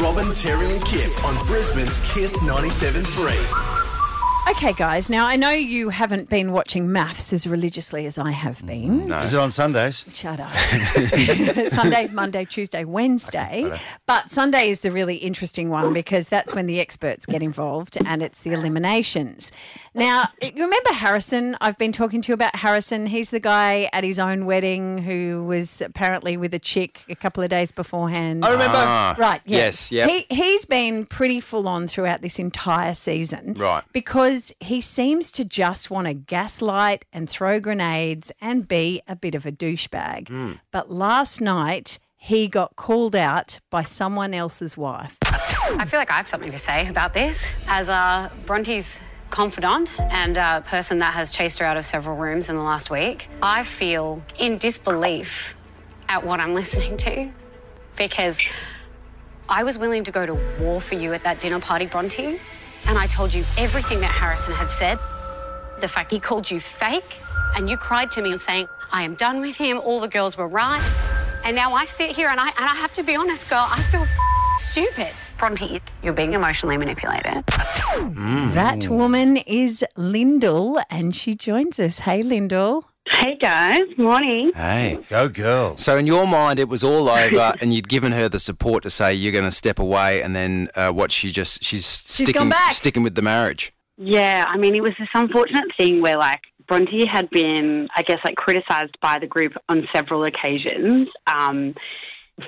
Robin, Terry, and Kip on Brisbane's KIIS 97.3. Okay, guys. Now I know you haven't been watching MAFS as religiously as I have been. No. Is it on Sundays? Shut up. Sunday, Monday, Tuesday, Wednesday. But Sunday is the really interesting one because that's when the experts get involved and it's the eliminations. Now, you remember Harrison? I've been talking to you about Harrison. He's the guy at his own wedding who was apparently with a chick a couple of days beforehand. I remember. Ah, Right. Yeah. Yes, yep. He he's been pretty full on throughout this entire season. Right. Because he seems to just want to gaslight and throw grenades and be a bit of a douchebag. Hmm. But last night he got called out by someone else's wife. I feel like I have something to say about this. As uh, Bronte's confidant and a person that has chased her out of several rooms in the last week, I feel in disbelief at what I'm listening to because I was willing to go to war for you at that dinner party, Bronte, and I told you everything that Harrison had said. The fact he called you fake, and you cried to me and saying, I am done with him, all the girls were right. And now I sit here and I, and I have to be honest, girl, I feel stupid. Bronte, you're being emotionally manipulated. That woman is Lyndall and she joins us. Hey, Lyndall. Hey guys, morning. Hey. Go girl. So in your mind, it was all over, and you'd given her the support to say you're going to step away, and then uh, what? She just she's sticking gone back. sticking with the marriage. Yeah, I mean, it was this unfortunate thing where, like, Bronte had been, I guess, like, criticised by the group on several occasions um,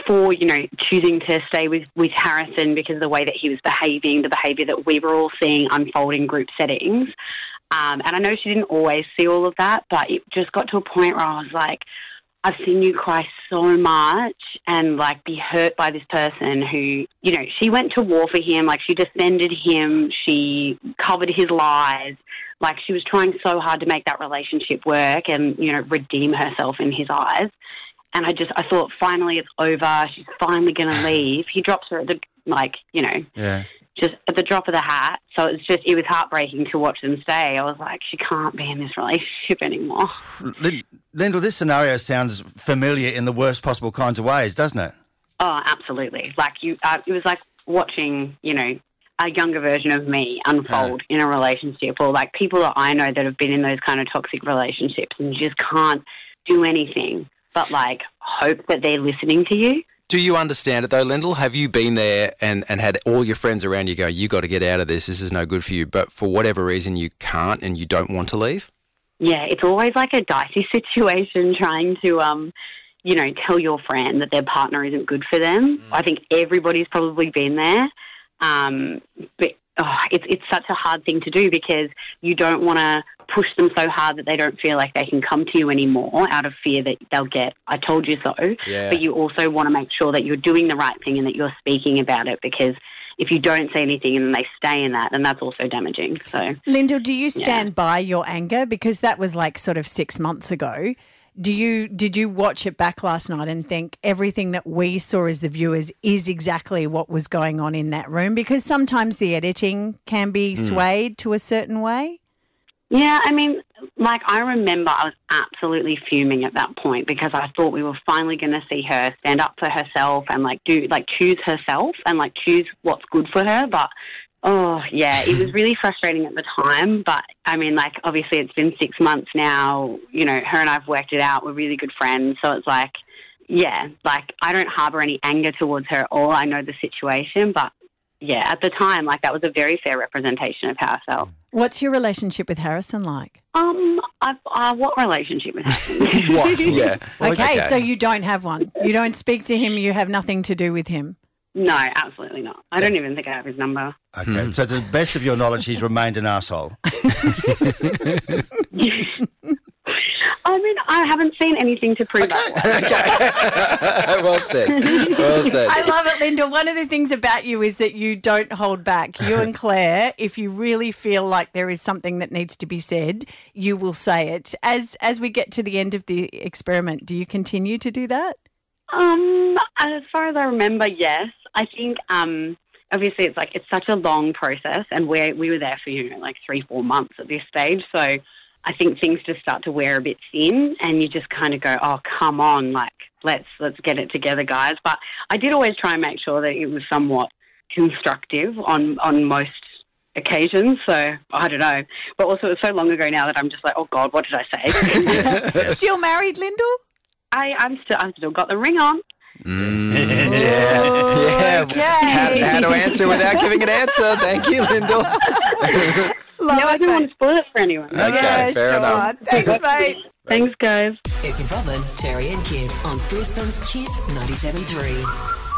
for, you know, choosing to stay with, with Harrison because of the way that he was behaving, the behaviour that we were all seeing unfold in group settings. Um, and I know she didn't always see all of that, but it just got to a point where I was like, I've seen you cry so much and like be hurt by this person who, you know, she went to war for him, like she defended him, she covered his lies, like she was trying so hard to make that relationship work and, you know, redeem herself in his eyes. And I just, I thought finally it's over. She's finally going to leave. He drops her at the, like, you know, Yeah. Just at the drop of the hat. So it's just, it was heartbreaking to watch them stay. I was like, she can't be in this relationship anymore. Lin- Lyndall, this scenario sounds familiar in the worst possible kinds of ways, doesn't it? Oh, absolutely. Like you, uh, it was like watching, you know, a younger version of me unfold in a relationship, or like people that I know that have been in those kind of toxic relationships, and you just can't do anything but like hope that they're listening to you. Do you understand it though, Lyndall? Have you been there and, and had all your friends around you go, you got to get out of this. This is no good for you. But for whatever reason, you can't and you don't want to leave. Yeah, it's always like a dicey situation trying to, um, you know, tell your friend that their partner isn't good for them. I think everybody's probably been there. Um, but oh, it's it's such a hard thing to do because you don't want to push them so hard that they don't feel like they can come to you anymore out of fear that they'll get I told you so. Yeah. But you also want to make sure that you're doing the right thing and that you're speaking about it because if you don't say anything and they stay in that, then that's also damaging. So Lyndall, do you stand by your anger? Because that was like sort of six months ago. Do you did you watch it back last night and think everything that we saw as the viewers is exactly what was going on in that room? Because sometimes the editing can be hmm. swayed to a certain way. Yeah, I mean, like I remember I was absolutely fuming at that point because I thought we were finally going to see her stand up for herself and like do like choose herself and like choose what's good for her. But oh yeah, it was really frustrating at the time. But I mean, like obviously it's been six months now. You know, her and I've worked it out. We're really good friends, so it's like. Yeah, like I don't harbor any anger towards her at all. I know the situation, but yeah, at the time, like that was a very fair representation of how I felt. What's your relationship with Harrison like? Um, I've, uh, what relationship with him? What? yeah. Okay, so you don't have one. You don't speak to him. You have nothing to do with him. No, absolutely not. I don't even think I have his number. Okay. So, to the best of your knowledge, he's remained an asshole. I mean, I haven't seen anything to prove that. Okay. well said. Well said. I love it, Lyndall. One of the things about you is that you don't hold back. You and Claire, if you really feel like there is something that needs to be said, you will say it. As as we get to the end of the experiment, do you continue to do that? Um, as far as I remember, yes. I think um, obviously it's like it's such a long process, and we we were there for you know like three four months at this stage, so I think things just start to wear a bit thin, and you just kind of go, oh come on, like let's let's get it together, guys. But I did always try and make sure that it was somewhat constructive on on most occasions. So I don't know. But also, it's so long ago now that I'm just like, oh God, what did I say? Still married, Lyndall? I, I'm still I've still got the ring on. Mm. Yeah. Okay. How, how to answer without giving an answer. Thank you, Lyndall. Love no, I it, don't want to spoil it for anyone. Okay, yeah, fair sure. enough. Thanks, mate. Thanks, guys. It's Robin, Terry, and Kip on Brisbane's KIIS 97.3.